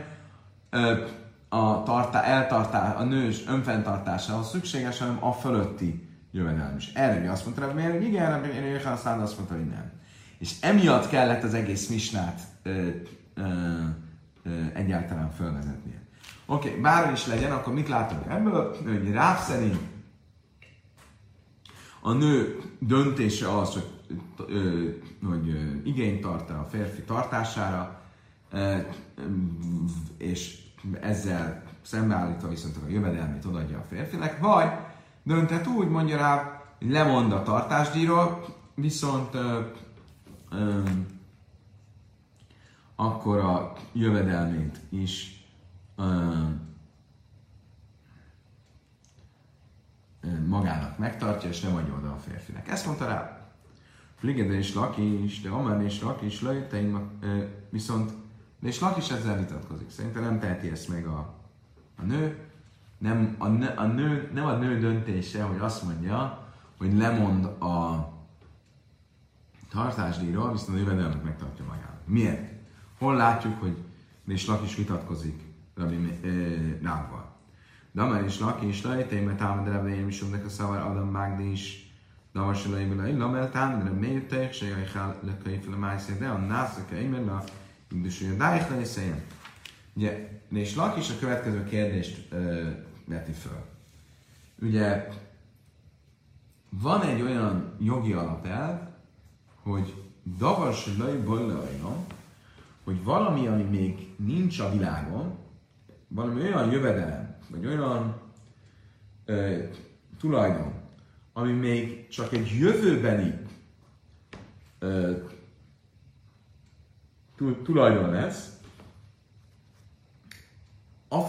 S1: ö, a tartá, eltartá, a nős önfenntartásához szükséges, hanem a fölötti jövedelem is. Erre azt mondta, hogy miért, igen, én aztán azt mondta, hogy nem. És emiatt kellett az egész misnát ö, ö, egyáltalán fölvezetnie. Oké, okay, bármi is legyen, akkor mit látunk ebből? Hogy Ráv szerint a nő döntése az, hogy hogy igényt tart a férfi tartására, és ezzel szembeállítva viszont a jövedelmét odaadja a férfinek, vagy dönthet úgy, mondja rá, hogy lemond a tartásdíjról, viszont ö, ö, akkor a jövedelmét is ö, magának megtartja, és nem adja oda a férfinek. Ezt mondta rá. Fligede és Laki is, de Amar és Laki is lőteim, viszont és Laki is ezzel vitatkozik. Szerintem nem teheti ezt meg a, a nő. Nem a, nő, a nő, nem a nő döntése, hogy azt mondja, hogy lemond a tartásdíjról, viszont a jövedelmet megtartja magának. Miért? Hol látjuk, hogy és Lakish vitatkozik Rabbi Rávval. Eh, Damar és Lakish, Lajtéme támad Rabbi Misomnek a szavar Adam Mágdi is, Damar se lajjbe lajj, Lamel támad Rabbi Mértek, se jajhál lekai fel a májszé, de a nászak a imer, a indusú jadájh lejszéjen. Ugye, és Lakish a következő kérdést ö, veti föl. Ugye, van egy olyan jogi alapelv, hogy davas lajj bajlajnom, hogy valami, ami még nincs a világon, valami olyan jövedelem, vagy olyan ö, tulajdon, ami még csak egy jövőbeni ö, tulajdon lesz,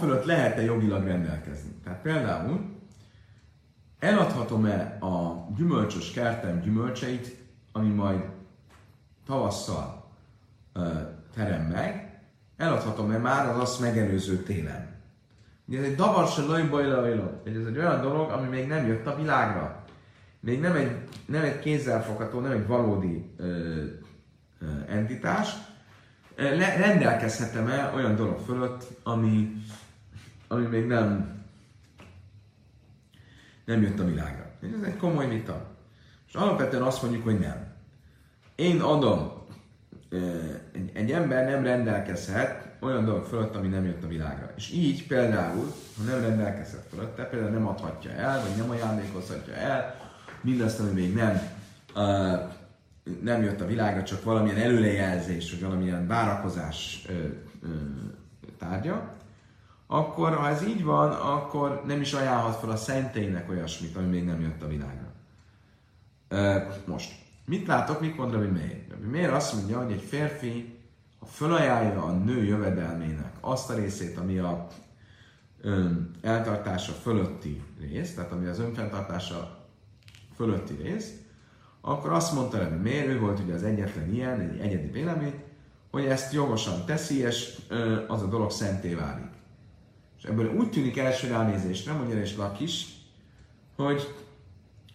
S1: fölött lehet-e jogilag rendelkezni. Tehát például eladhatom-e a gyümölcsös kertem gyümölcseit, ami majd tavasszal terem meg, eladhatom-e már az azt megelőző télen. Ugye ez egy davar se lajbajla ez egy olyan dolog, ami még nem jött a világra még nem egy, nem egy kézzelfogható, nem egy valódi ö, ö, entitás, le, rendelkezhetem-e olyan dolog fölött, ami, ami még nem, nem jött a világra. Ez egy komoly vita. És alapvetően azt mondjuk, hogy nem. Én adom, egy, egy ember nem rendelkezhet olyan dolog fölött, ami nem jött a világra. És így például, ha nem rendelkezhet fölötte, például nem adhatja el, vagy nem ajándékozhatja el, mindazt, ami még nem, uh, nem jött a világra, csak valamilyen előrejelzés, vagy valamilyen várakozás uh, uh, tárgya, akkor ha ez így van, akkor nem is ajánlhat fel a szentélynek olyasmit, ami még nem jött a világra. Uh, most, mit látok, mit mond Rabbi Meir? Rabbi Meir azt mondja, hogy egy férfi, ha fölajánlja a nő jövedelmének azt a részét, ami a ön, eltartása fölötti rész, tehát ami az önfenntartása fölötti rész, akkor azt mondta Rebbe miért ő volt ugye az egyetlen ilyen, egy egyedi vélemény, hogy ezt jogosan teszi, és az a dolog szenté válik. És ebből úgy tűnik első ránézésre, mondja és Lakis, hogy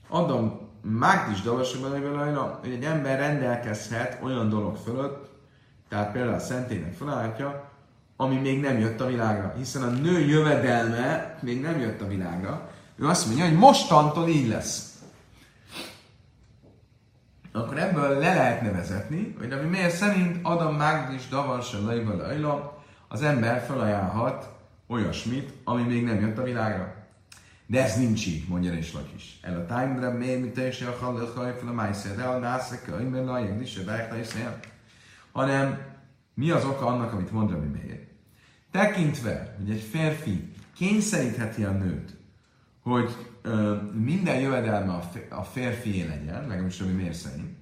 S1: adom Mágdis Davasokban, hogy egy ember rendelkezhet olyan dolog fölött, tehát például a szentének felállítja, ami még nem jött a világra. Hiszen a nő jövedelme még nem jött a világra. Ő azt mondja, hogy mostantól így lesz akkor ebből le lehet nevezetni, hogy ami miért szerint Adam Magdis Davarsa Lajba az ember felajánlhat olyasmit, ami még nem jött a világra. De ez nincs így, mondja és is. El a time miért, mint teljesen a hallott fel a májszer, de a nászek, a imben a jegdis, a Hanem mi az oka annak, amit mond Rabbi Meir? Tekintve, hogy egy férfi kényszerítheti a nőt, hogy ö, minden jövedelme a, fér, a férfié legyen, legalábbis ami miért szerint.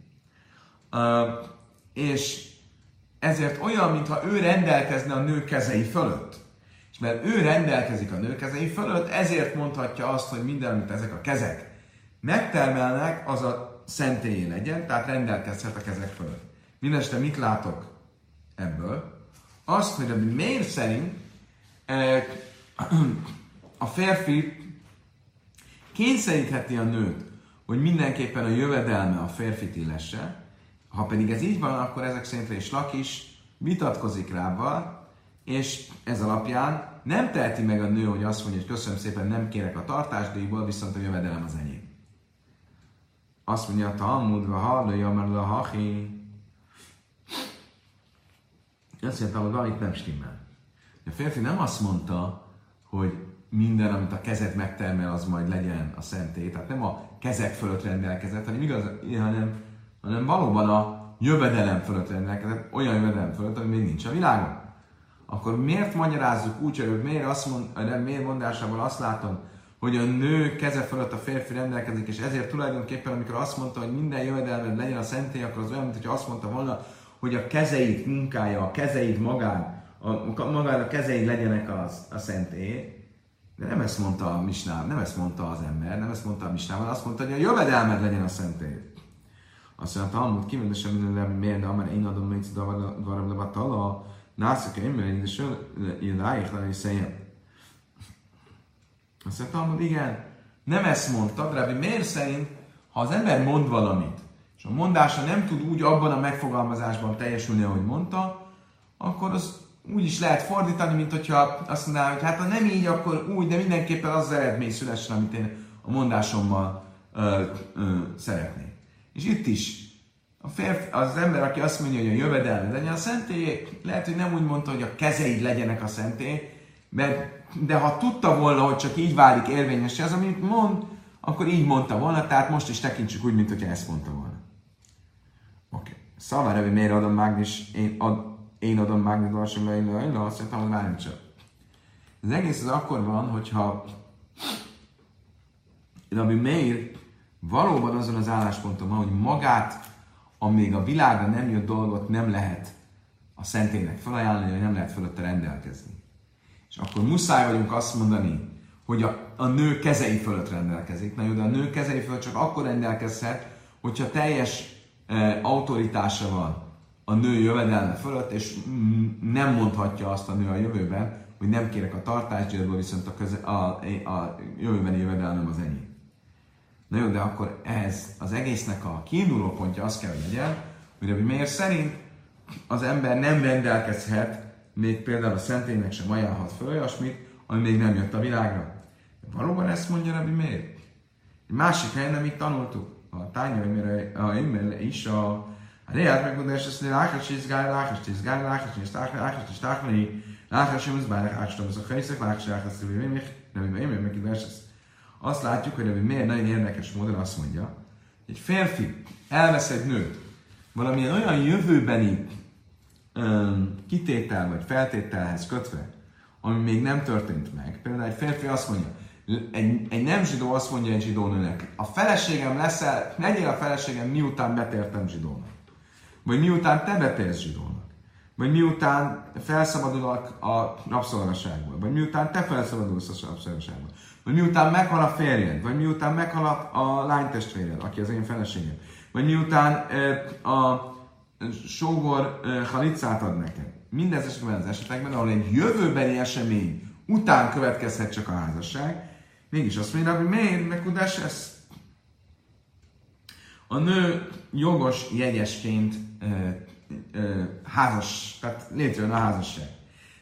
S1: Ö, és ezért olyan, mintha ő rendelkezne a nő kezei fölött. És mert ő rendelkezik a nő kezei fölött, ezért mondhatja azt, hogy minden, amit ezek a kezek megtermelnek, az a szentélyé legyen, tehát rendelkezhet a kezek fölött. Mindenesetre mit látok ebből? Azt, hogy a miért szerint a férfi kényszerítheti a nőt, hogy mindenképpen a jövedelme a férfit illesse, ha pedig ez így van, akkor ezek szerint is Lak is vitatkozik rával, és ez alapján nem teheti meg a nő, hogy azt mondja, hogy köszönöm szépen, nem kérek a tartásdíjból, viszont a jövedelem az enyém. Azt mondja a Talmudva, hallja, mert a hachi. Azt mondja, hogy valamit nem stimmel. A férfi nem azt mondta, hogy minden, amit a kezed megtermel, az majd legyen a szentély. Tehát nem a kezek fölött rendelkezett, hanem igaz, hanem hanem valóban a jövedelem fölött rendelkezett, olyan jövedelem fölött, ami még nincs a világon. Akkor miért magyarázzuk úgy, hogy miért, azt mond, nem, miért mondásával azt látom, hogy a nő keze fölött a férfi rendelkezik, és ezért tulajdonképpen, amikor azt mondta, hogy minden jövedelmed legyen a szentély, akkor az olyan, mintha azt mondta volna, hogy a kezeid munkája, a kezeid magán, a, magán a kezeid legyenek az, a szentély. De nem ezt mondta a misná, nem ezt mondta az ember, nem ezt mondta a misnával, azt mondta, hogy a jövedelmed legyen a szentély. Azt mondja, Talmud kimondja, hogy miért, de amár én adom még dvaram levatala, nászak én, is ráig, le is Azt mondja, Talmud, igen, nem ezt mondta, de miért szerint, ha az ember mond valamit, és a mondása nem tud úgy abban a megfogalmazásban teljesülni, ahogy mondta, akkor az úgy is lehet fordítani, mint hogyha azt mondaná, hogy hát ha nem így, akkor úgy, de mindenképpen az, az eredmény szülessen, amit én a mondásommal ö, ö, szeretnék. És itt is a férfi, az ember, aki azt mondja, hogy a jövedelme legyen a szentély, lehet, hogy nem úgy mondta, hogy a kezeid legyenek a szentély, mert, de ha tudta volna, hogy csak így válik érvényes az, amit mond, akkor így mondta volna, tehát most is tekintsük úgy, mint hogyha ezt mondta volna. Oké. Okay. Szavar, miért adom Mágnis, én, ad, én adom Mágnis Larsom Leila, azt mondtam, hogy várjunk csak. Az egész az akkor van, hogyha Rabbi Meir valóban azon az állásponton van, hogy magát, amíg a világra nem jött dolgot nem lehet a szentélynek felajánlani, hogy nem lehet fölötte rendelkezni. És akkor muszáj vagyunk azt mondani, hogy a, a nő kezei fölött rendelkezik. Na jó, de a nő kezei fölött csak akkor rendelkezhet, hogyha teljes e, autoritása van a nő jövedelme fölött, és nem mondhatja azt a nő a jövőben, hogy nem kérek a tartásgyilból, viszont a, köze, a, a jövőbeni jövedelmem az enyém. Na jó, de akkor ez az egésznek a kiinduló pontja az kell, hogy legyen, hogy Rabbi Meir szerint az ember nem rendelkezhet, még például a szentélynek sem ajánlhat fel olyasmit, ami még nem jött a világra. Valóban ezt mondja Rabbi Meir? Egy másik helyen nem itt tanultuk. A tánya, amire is a Reát megmondás, ezt lákas és gály, lákas és gály, lákas és tákni, lákas és tákni, lákas és bárnak ástam, az a fejszek, lákas és lákas, nem én még, nem én még, meg azt látjuk, hogy miért nagyon érdekes módon azt mondja, egy férfi elvesz egy nőt, valamilyen olyan jövőbeni um, kitétel vagy feltételhez kötve, ami még nem történt meg. Például egy férfi azt mondja, egy, egy nem zsidó azt mondja egy zsidó nőnek, a feleségem leszel, legyél a feleségem, miután betértem zsidónak. Vagy miután te betérsz zsidónak. Vagy miután felszabadulok a rabszolgaságból. Vagy miután te felszabadulsz a rabszolgaságból vagy miután meghal a férjed, vagy miután meghal a, lánytestvéred, aki az én feleségem, vagy miután a sógor e, halicát ad nekem. Mindez esetben az esetekben, ahol egy jövőbeni esemény után következhet csak a házasság, mégis azt mondja, hogy miért megkudás ez? A nő jogos jegyesként e, e, házas, tehát létrejön a házasság.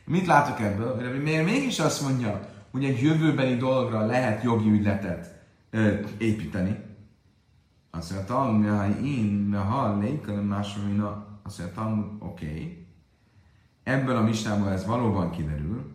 S1: Mit látok ebből? Miért mégis azt mondja, hogy egy jövőbeni dologra lehet jogi ügyletet ö, építeni. Azt mondja, hogy én, ha lékelem másomina, azt mondja, oké. Okay. Ebből a mistából ez valóban kiderül,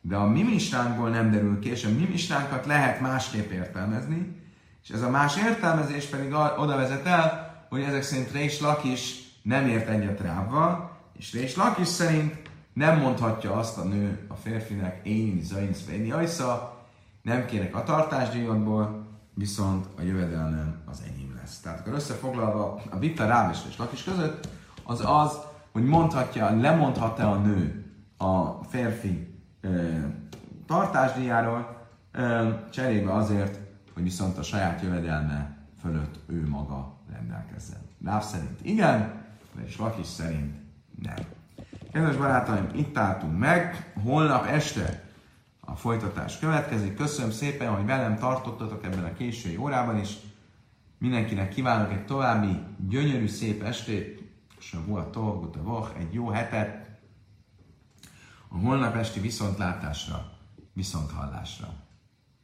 S1: de a mi mistánkból nem derül ki, és a mi mistánkat lehet másképp értelmezni, és ez a más értelmezés pedig oda vezet el, hogy ezek szerint Rés Lakis nem ért egyet Rávval, és Rés Lakis szerint nem mondhatja azt a nő a férfinek, én zain szvéni ajsza, nem kérek a tartásdíjatból, viszont a jövedelmem az enyém lesz. Tehát akkor összefoglalva a vita rám és lakis között az az, hogy mondhatja, lemondhat-e a nő a férfi ö, tartásdíjáról, ö, cserébe azért, hogy viszont a saját jövedelme fölött ő maga rendelkezzen. Ráv szerint igen, és Lakis szerint nem. Kedves barátaim, itt álltunk meg, holnap este a folytatás következik. Köszönöm szépen, hogy velem tartottatok ebben a késői órában is. Mindenkinek kívánok egy további gyönyörű, szép estét, és a volt a egy jó hetet, a holnap esti viszontlátásra, viszonthallásra.